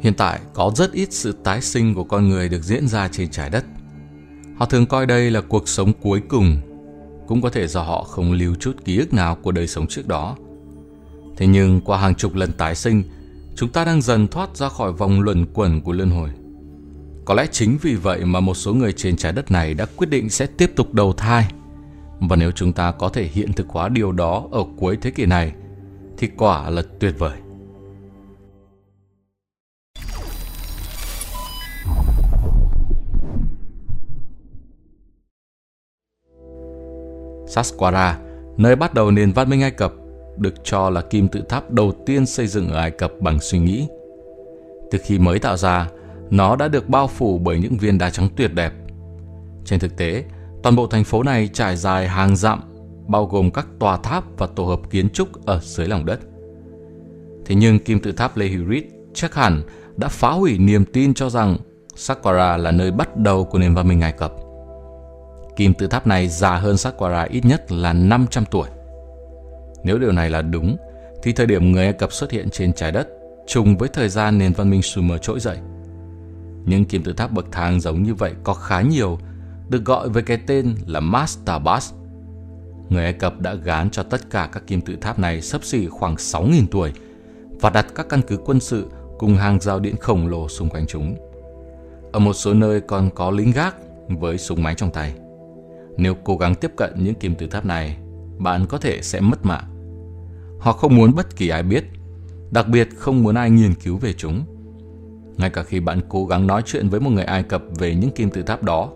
Hiện tại có rất ít sự tái sinh của con người được diễn ra trên trái đất. Họ thường coi đây là cuộc sống cuối cùng, cũng có thể do họ không lưu chút ký ức nào của đời sống trước đó. Thế nhưng qua hàng chục lần tái sinh, chúng ta đang dần thoát ra khỏi vòng luẩn quẩn của luân hồi. Có lẽ chính vì vậy mà một số người trên trái đất này đã quyết định sẽ tiếp tục đầu thai. Và nếu chúng ta có thể hiện thực hóa điều đó ở cuối thế kỷ này, thì quả là tuyệt vời. Saqqara, nơi bắt đầu nền văn minh Ai Cập, được cho là kim tự tháp đầu tiên xây dựng ở Ai Cập bằng suy nghĩ. Từ khi mới tạo ra, nó đã được bao phủ bởi những viên đá trắng tuyệt đẹp. Trên thực tế, toàn bộ thành phố này trải dài hàng dặm, bao gồm các tòa tháp và tổ hợp kiến trúc ở dưới lòng đất. Thế nhưng kim tự tháp Lehirit chắc hẳn đã phá hủy niềm tin cho rằng Saqqara là nơi bắt đầu của nền văn minh Ai Cập. Kim tự tháp này già hơn Saqqara ít nhất là 500 tuổi. Nếu điều này là đúng, thì thời điểm người Ai Cập xuất hiện trên trái đất trùng với thời gian nền văn minh Sumer trỗi dậy. Những kim tự tháp bậc thang giống như vậy có khá nhiều, được gọi với cái tên là Mastabas. Người Ai Cập đã gán cho tất cả các kim tự tháp này sấp xỉ khoảng 6.000 tuổi và đặt các căn cứ quân sự cùng hàng rào điện khổng lồ xung quanh chúng. Ở một số nơi còn có lính gác với súng máy trong tay. Nếu cố gắng tiếp cận những kim tự tháp này, bạn có thể sẽ mất mạng. Họ không muốn bất kỳ ai biết, đặc biệt không muốn ai nghiên cứu về chúng. Ngay cả khi bạn cố gắng nói chuyện với một người Ai Cập về những kim tự tháp đó,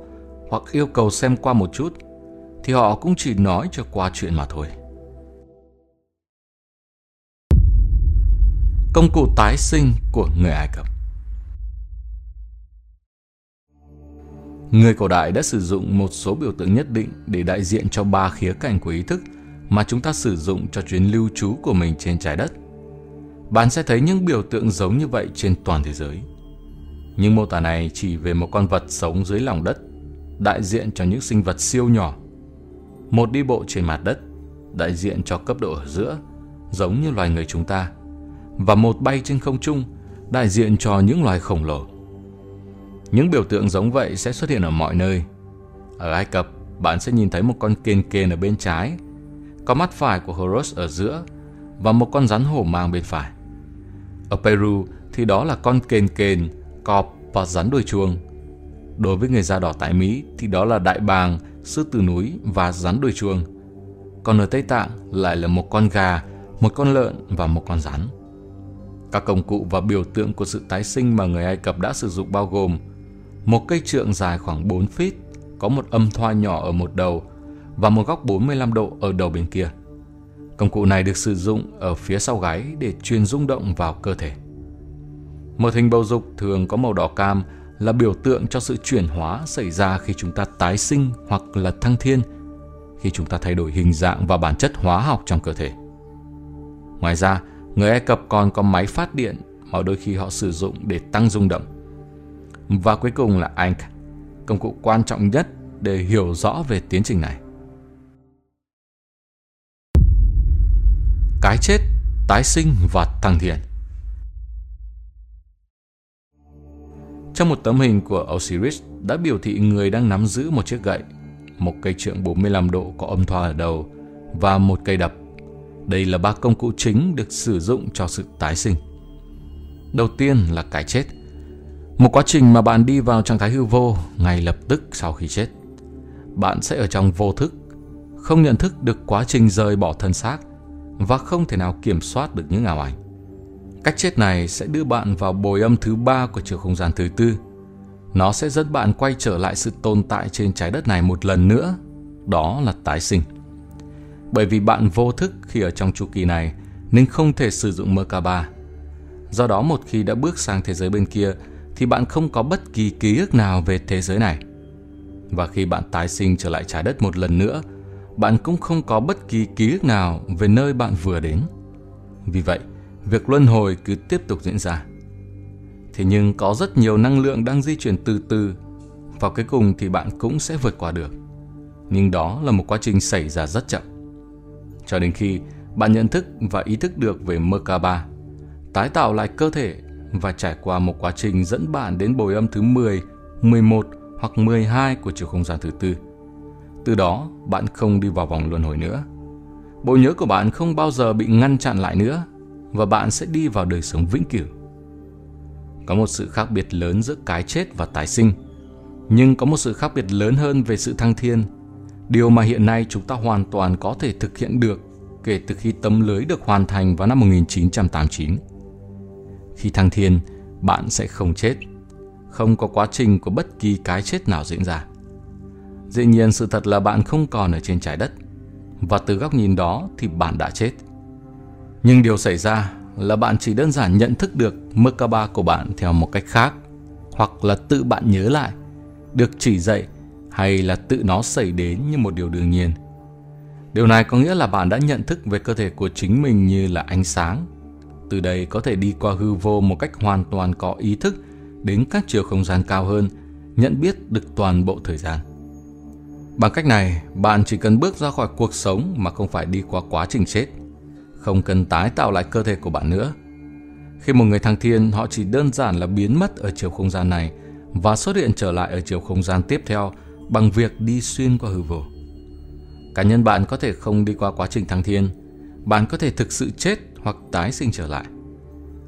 hoặc yêu cầu xem qua một chút, thì họ cũng chỉ nói cho qua chuyện mà thôi. Công cụ tái sinh của người Ai Cập Người cổ đại đã sử dụng một số biểu tượng nhất định để đại diện cho ba khía cạnh của ý thức mà chúng ta sử dụng cho chuyến lưu trú của mình trên trái đất. Bạn sẽ thấy những biểu tượng giống như vậy trên toàn thế giới. Nhưng mô tả này chỉ về một con vật sống dưới lòng đất, đại diện cho những sinh vật siêu nhỏ. Một đi bộ trên mặt đất, đại diện cho cấp độ ở giữa, giống như loài người chúng ta. Và một bay trên không trung, đại diện cho những loài khổng lồ. Những biểu tượng giống vậy sẽ xuất hiện ở mọi nơi. Ở Ai Cập, bạn sẽ nhìn thấy một con kền kền ở bên trái, có mắt phải của Horus ở giữa và một con rắn hổ mang bên phải. Ở Peru thì đó là con kền kền, cọp và rắn đuôi chuông. Đối với người da đỏ tại Mỹ thì đó là đại bàng, sư tử núi và rắn đuôi chuông. Còn ở Tây Tạng lại là một con gà, một con lợn và một con rắn. Các công cụ và biểu tượng của sự tái sinh mà người Ai Cập đã sử dụng bao gồm một cây trượng dài khoảng 4 feet, có một âm thoa nhỏ ở một đầu và một góc 45 độ ở đầu bên kia. Công cụ này được sử dụng ở phía sau gáy để truyền rung động vào cơ thể. Một hình bầu dục thường có màu đỏ cam là biểu tượng cho sự chuyển hóa xảy ra khi chúng ta tái sinh hoặc là thăng thiên, khi chúng ta thay đổi hình dạng và bản chất hóa học trong cơ thể. Ngoài ra, người Ai Cập còn có máy phát điện mà đôi khi họ sử dụng để tăng rung động. Và cuối cùng là Ankh, công cụ quan trọng nhất để hiểu rõ về tiến trình này. Cái chết, tái sinh và thăng thiền Trong một tấm hình của Osiris đã biểu thị người đang nắm giữ một chiếc gậy, một cây trượng 45 độ có âm thoa ở đầu và một cây đập. Đây là ba công cụ chính được sử dụng cho sự tái sinh. Đầu tiên là cái chết – một quá trình mà bạn đi vào trạng thái hư vô ngay lập tức sau khi chết. Bạn sẽ ở trong vô thức, không nhận thức được quá trình rời bỏ thân xác và không thể nào kiểm soát được những ảo ảnh. Cách chết này sẽ đưa bạn vào bồi âm thứ ba của chiều không gian thứ tư. Nó sẽ dẫn bạn quay trở lại sự tồn tại trên trái đất này một lần nữa, đó là tái sinh. Bởi vì bạn vô thức khi ở trong chu kỳ này nên không thể sử dụng Merkaba. Do đó một khi đã bước sang thế giới bên kia thì bạn không có bất kỳ ký ức nào về thế giới này. Và khi bạn tái sinh trở lại trái đất một lần nữa, bạn cũng không có bất kỳ ký ức nào về nơi bạn vừa đến. Vì vậy, việc luân hồi cứ tiếp tục diễn ra. Thế nhưng có rất nhiều năng lượng đang di chuyển từ từ và cuối cùng thì bạn cũng sẽ vượt qua được. Nhưng đó là một quá trình xảy ra rất chậm. Cho đến khi bạn nhận thức và ý thức được về Merkaba, tái tạo lại cơ thể và trải qua một quá trình dẫn bạn đến bồi âm thứ 10, 11 hoặc 12 của chiều không gian thứ tư. Từ đó, bạn không đi vào vòng luân hồi nữa. Bộ nhớ của bạn không bao giờ bị ngăn chặn lại nữa và bạn sẽ đi vào đời sống vĩnh cửu. Có một sự khác biệt lớn giữa cái chết và tái sinh, nhưng có một sự khác biệt lớn hơn về sự thăng thiên. Điều mà hiện nay chúng ta hoàn toàn có thể thực hiện được kể từ khi tấm lưới được hoàn thành vào năm 1989. Khi thăng thiên, bạn sẽ không chết, không có quá trình của bất kỳ cái chết nào diễn ra. Dĩ nhiên sự thật là bạn không còn ở trên trái đất, và từ góc nhìn đó thì bạn đã chết. Nhưng điều xảy ra là bạn chỉ đơn giản nhận thức được Merkaba của bạn theo một cách khác, hoặc là tự bạn nhớ lại, được chỉ dạy hay là tự nó xảy đến như một điều đương nhiên. Điều này có nghĩa là bạn đã nhận thức về cơ thể của chính mình như là ánh sáng. Từ đây có thể đi qua hư vô một cách hoàn toàn có ý thức đến các chiều không gian cao hơn, nhận biết được toàn bộ thời gian. Bằng cách này, bạn chỉ cần bước ra khỏi cuộc sống mà không phải đi qua quá trình chết. Không cần tái tạo lại cơ thể của bạn nữa. Khi một người thăng thiên, họ chỉ đơn giản là biến mất ở chiều không gian này và xuất hiện trở lại ở chiều không gian tiếp theo bằng việc đi xuyên qua hư vô. Cá nhân bạn có thể không đi qua quá trình thăng thiên, bạn có thể thực sự chết hoặc tái sinh trở lại.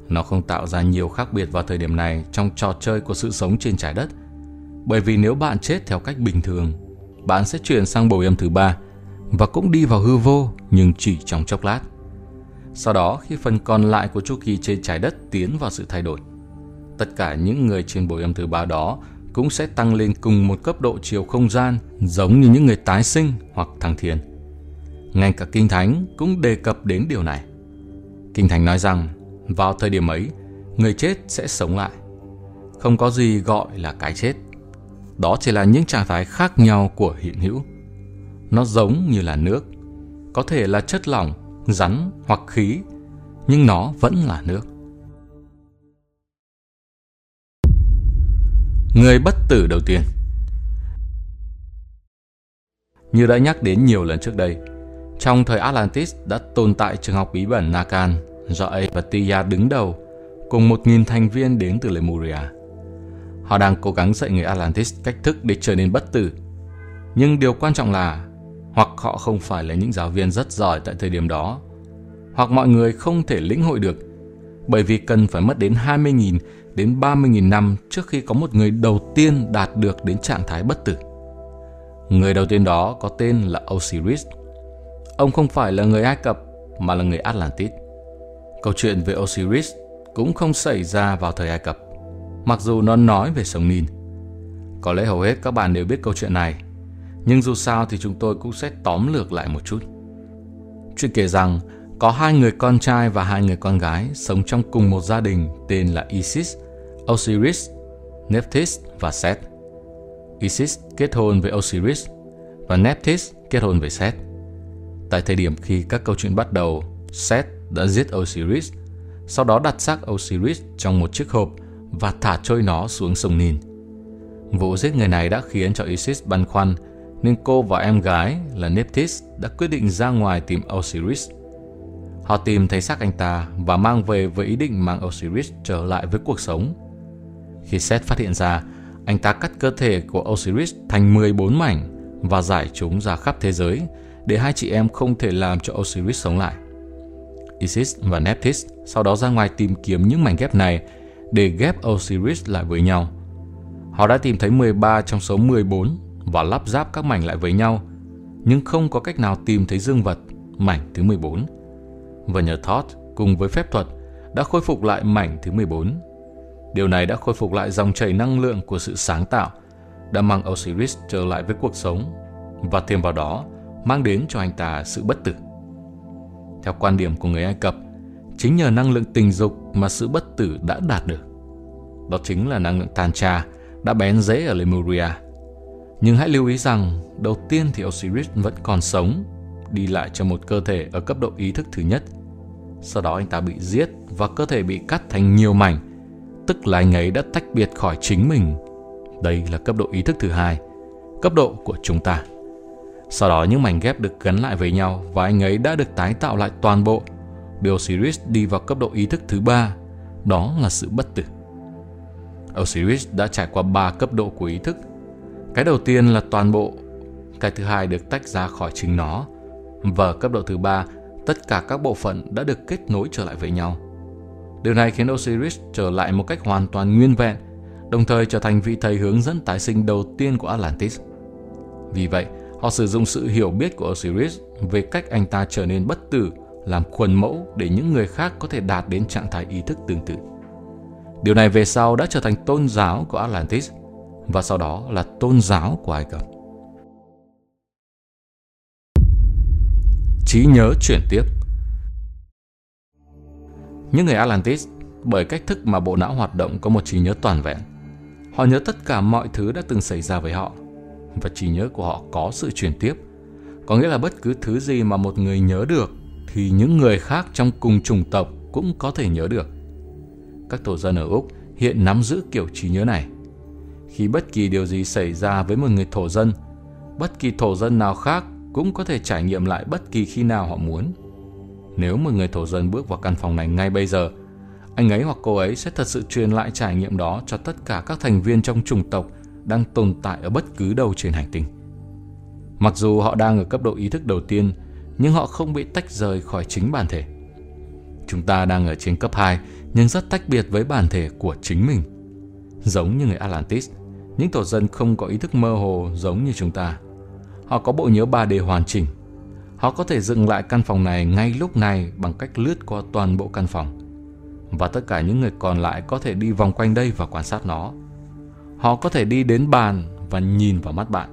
Nó không tạo ra nhiều khác biệt vào thời điểm này trong trò chơi của sự sống trên trái đất. Bởi vì nếu bạn chết theo cách bình thường, bạn sẽ chuyển sang bầu âm thứ ba và cũng đi vào hư vô nhưng chỉ trong chốc lát. Sau đó khi phần còn lại của chu kỳ trên trái đất tiến vào sự thay đổi, tất cả những người trên bồi âm thứ ba đó cũng sẽ tăng lên cùng một cấp độ chiều không gian giống như những người tái sinh hoặc thăng thiên. Ngay cả Kinh Thánh cũng đề cập đến điều này. Kinh Thánh nói rằng vào thời điểm ấy, người chết sẽ sống lại. Không có gì gọi là cái chết. Đó chỉ là những trạng thái khác nhau của hiện hữu. Nó giống như là nước, có thể là chất lỏng, rắn hoặc khí, nhưng nó vẫn là nước. Người bất tử đầu tiên Như đã nhắc đến nhiều lần trước đây, trong thời Atlantis đã tồn tại trường học bí ẩn Nakan do A và Tia đứng đầu cùng 1.000 thành viên đến từ Lemuria. Họ đang cố gắng dạy người Atlantis cách thức để trở nên bất tử. Nhưng điều quan trọng là hoặc họ không phải là những giáo viên rất giỏi tại thời điểm đó, hoặc mọi người không thể lĩnh hội được bởi vì cần phải mất đến 20.000 đến 30.000 năm trước khi có một người đầu tiên đạt được đến trạng thái bất tử. Người đầu tiên đó có tên là Osiris. Ông không phải là người Ai Cập mà là người Atlantis. Câu chuyện về Osiris cũng không xảy ra vào thời Ai Cập, mặc dù nó nói về sông Nin. Có lẽ hầu hết các bạn đều biết câu chuyện này, nhưng dù sao thì chúng tôi cũng sẽ tóm lược lại một chút. Chuyện kể rằng có hai người con trai và hai người con gái sống trong cùng một gia đình tên là Isis, Osiris, Nephthys và Seth. Isis kết hôn với Osiris và Nephthys kết hôn với Seth. Tại thời điểm khi các câu chuyện bắt đầu, Seth đã giết Osiris, sau đó đặt xác Osiris trong một chiếc hộp và thả trôi nó xuống sông Nin. Vụ giết người này đã khiến cho Isis băn khoăn nên cô và em gái là Nephthys đã quyết định ra ngoài tìm Osiris. Họ tìm thấy xác anh ta và mang về với ý định mang Osiris trở lại với cuộc sống. Khi Seth phát hiện ra, anh ta cắt cơ thể của Osiris thành 14 mảnh và giải chúng ra khắp thế giới để hai chị em không thể làm cho Osiris sống lại. Isis và Nephthys sau đó ra ngoài tìm kiếm những mảnh ghép này để ghép Osiris lại với nhau. Họ đã tìm thấy 13 trong số 14 và lắp ráp các mảnh lại với nhau, nhưng không có cách nào tìm thấy dương vật, mảnh thứ 14. Và nhờ Thoth cùng với phép thuật đã khôi phục lại mảnh thứ 14. Điều này đã khôi phục lại dòng chảy năng lượng của sự sáng tạo, đã mang Osiris trở lại với cuộc sống và thêm vào đó mang đến cho anh ta sự bất tử. Theo quan điểm của người Ai Cập, chính nhờ năng lượng tình dục mà sự bất tử đã đạt được. Đó chính là năng lượng Tantra đã bén rễ ở Lemuria. Nhưng hãy lưu ý rằng, đầu tiên thì Osiris vẫn còn sống, đi lại trong một cơ thể ở cấp độ ý thức thứ nhất. Sau đó anh ta bị giết và cơ thể bị cắt thành nhiều mảnh, tức là anh ấy đã tách biệt khỏi chính mình. Đây là cấp độ ý thức thứ hai, cấp độ của chúng ta. Sau đó những mảnh ghép được gắn lại với nhau và anh ấy đã được tái tạo lại toàn bộ. Đưa Osiris đi vào cấp độ ý thức thứ ba, đó là sự bất tử. Osiris đã trải qua 3 cấp độ của ý thức. Cái đầu tiên là toàn bộ, cái thứ hai được tách ra khỏi chính nó, và cấp độ thứ ba, tất cả các bộ phận đã được kết nối trở lại với nhau. Điều này khiến Osiris trở lại một cách hoàn toàn nguyên vẹn, đồng thời trở thành vị thầy hướng dẫn tái sinh đầu tiên của Atlantis. Vì vậy, họ sử dụng sự hiểu biết của Osiris về cách anh ta trở nên bất tử, làm khuôn mẫu để những người khác có thể đạt đến trạng thái ý thức tương tự. Điều này về sau đã trở thành tôn giáo của Atlantis và sau đó là tôn giáo của Ai Cập. Trí nhớ chuyển tiếp Những người Atlantis, bởi cách thức mà bộ não hoạt động có một trí nhớ toàn vẹn. Họ nhớ tất cả mọi thứ đã từng xảy ra với họ và trí nhớ của họ có sự chuyển tiếp. Có nghĩa là bất cứ thứ gì mà một người nhớ được thì những người khác trong cùng chủng tộc cũng có thể nhớ được. Các thổ dân ở Úc hiện nắm giữ kiểu trí nhớ này. Khi bất kỳ điều gì xảy ra với một người thổ dân, bất kỳ thổ dân nào khác cũng có thể trải nghiệm lại bất kỳ khi nào họ muốn. Nếu một người thổ dân bước vào căn phòng này ngay bây giờ, anh ấy hoặc cô ấy sẽ thật sự truyền lại trải nghiệm đó cho tất cả các thành viên trong chủng tộc đang tồn tại ở bất cứ đâu trên hành tinh. Mặc dù họ đang ở cấp độ ý thức đầu tiên, nhưng họ không bị tách rời khỏi chính bản thể. Chúng ta đang ở trên cấp 2 nhưng rất tách biệt với bản thể của chính mình. Giống như người Atlantis, những tổ dân không có ý thức mơ hồ giống như chúng ta. Họ có bộ nhớ 3D hoàn chỉnh. Họ có thể dựng lại căn phòng này ngay lúc này bằng cách lướt qua toàn bộ căn phòng. Và tất cả những người còn lại có thể đi vòng quanh đây và quan sát nó. Họ có thể đi đến bàn và nhìn vào mắt bạn.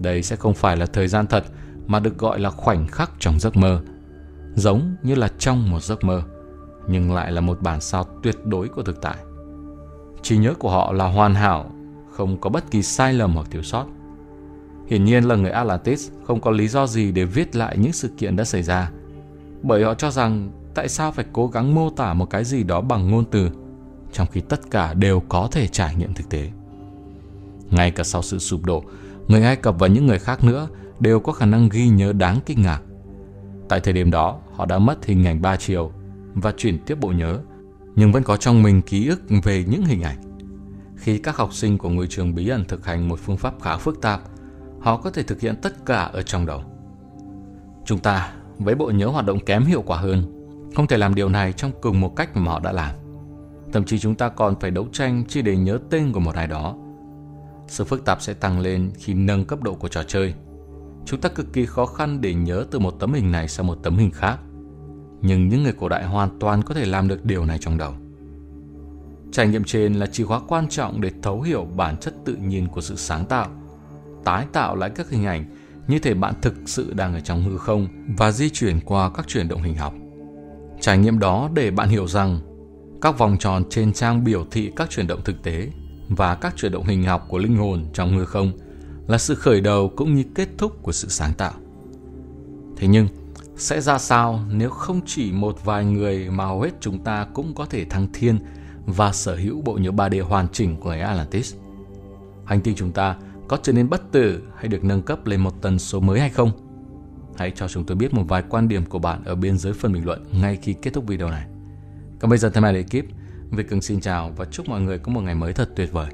Đây sẽ không phải là thời gian thật mà được gọi là khoảnh khắc trong giấc mơ, giống như là trong một giấc mơ, nhưng lại là một bản sao tuyệt đối của thực tại. Trí nhớ của họ là hoàn hảo, không có bất kỳ sai lầm hoặc thiếu sót. Hiển nhiên là người Atlantis không có lý do gì để viết lại những sự kiện đã xảy ra, bởi họ cho rằng tại sao phải cố gắng mô tả một cái gì đó bằng ngôn từ, trong khi tất cả đều có thể trải nghiệm thực tế. Ngay cả sau sự sụp đổ, người Ai Cập và những người khác nữa đều có khả năng ghi nhớ đáng kinh ngạc. Tại thời điểm đó, họ đã mất hình ảnh ba chiều và chuyển tiếp bộ nhớ, nhưng vẫn có trong mình ký ức về những hình ảnh. Khi các học sinh của ngôi trường bí ẩn thực hành một phương pháp khá phức tạp, họ có thể thực hiện tất cả ở trong đầu. Chúng ta, với bộ nhớ hoạt động kém hiệu quả hơn, không thể làm điều này trong cùng một cách mà họ đã làm. Thậm chí chúng ta còn phải đấu tranh chỉ để nhớ tên của một ai đó. Sự phức tạp sẽ tăng lên khi nâng cấp độ của trò chơi – chúng ta cực kỳ khó khăn để nhớ từ một tấm hình này sang một tấm hình khác. Nhưng những người cổ đại hoàn toàn có thể làm được điều này trong đầu. Trải nghiệm trên là chìa khóa quan trọng để thấu hiểu bản chất tự nhiên của sự sáng tạo, tái tạo lại các hình ảnh như thể bạn thực sự đang ở trong hư không và di chuyển qua các chuyển động hình học. Trải nghiệm đó để bạn hiểu rằng các vòng tròn trên trang biểu thị các chuyển động thực tế và các chuyển động hình học của linh hồn trong hư không – là sự khởi đầu cũng như kết thúc của sự sáng tạo. Thế nhưng, sẽ ra sao nếu không chỉ một vài người mà hầu hết chúng ta cũng có thể thăng thiên và sở hữu bộ nhớ 3D hoàn chỉnh của Atlantis? Hành tinh chúng ta có trở nên bất tử hay được nâng cấp lên một tần số mới hay không? Hãy cho chúng tôi biết một vài quan điểm của bạn ở bên dưới phần bình luận ngay khi kết thúc video này. Còn bây giờ thay mặt ekip, Việt Cường xin chào và chúc mọi người có một ngày mới thật tuyệt vời.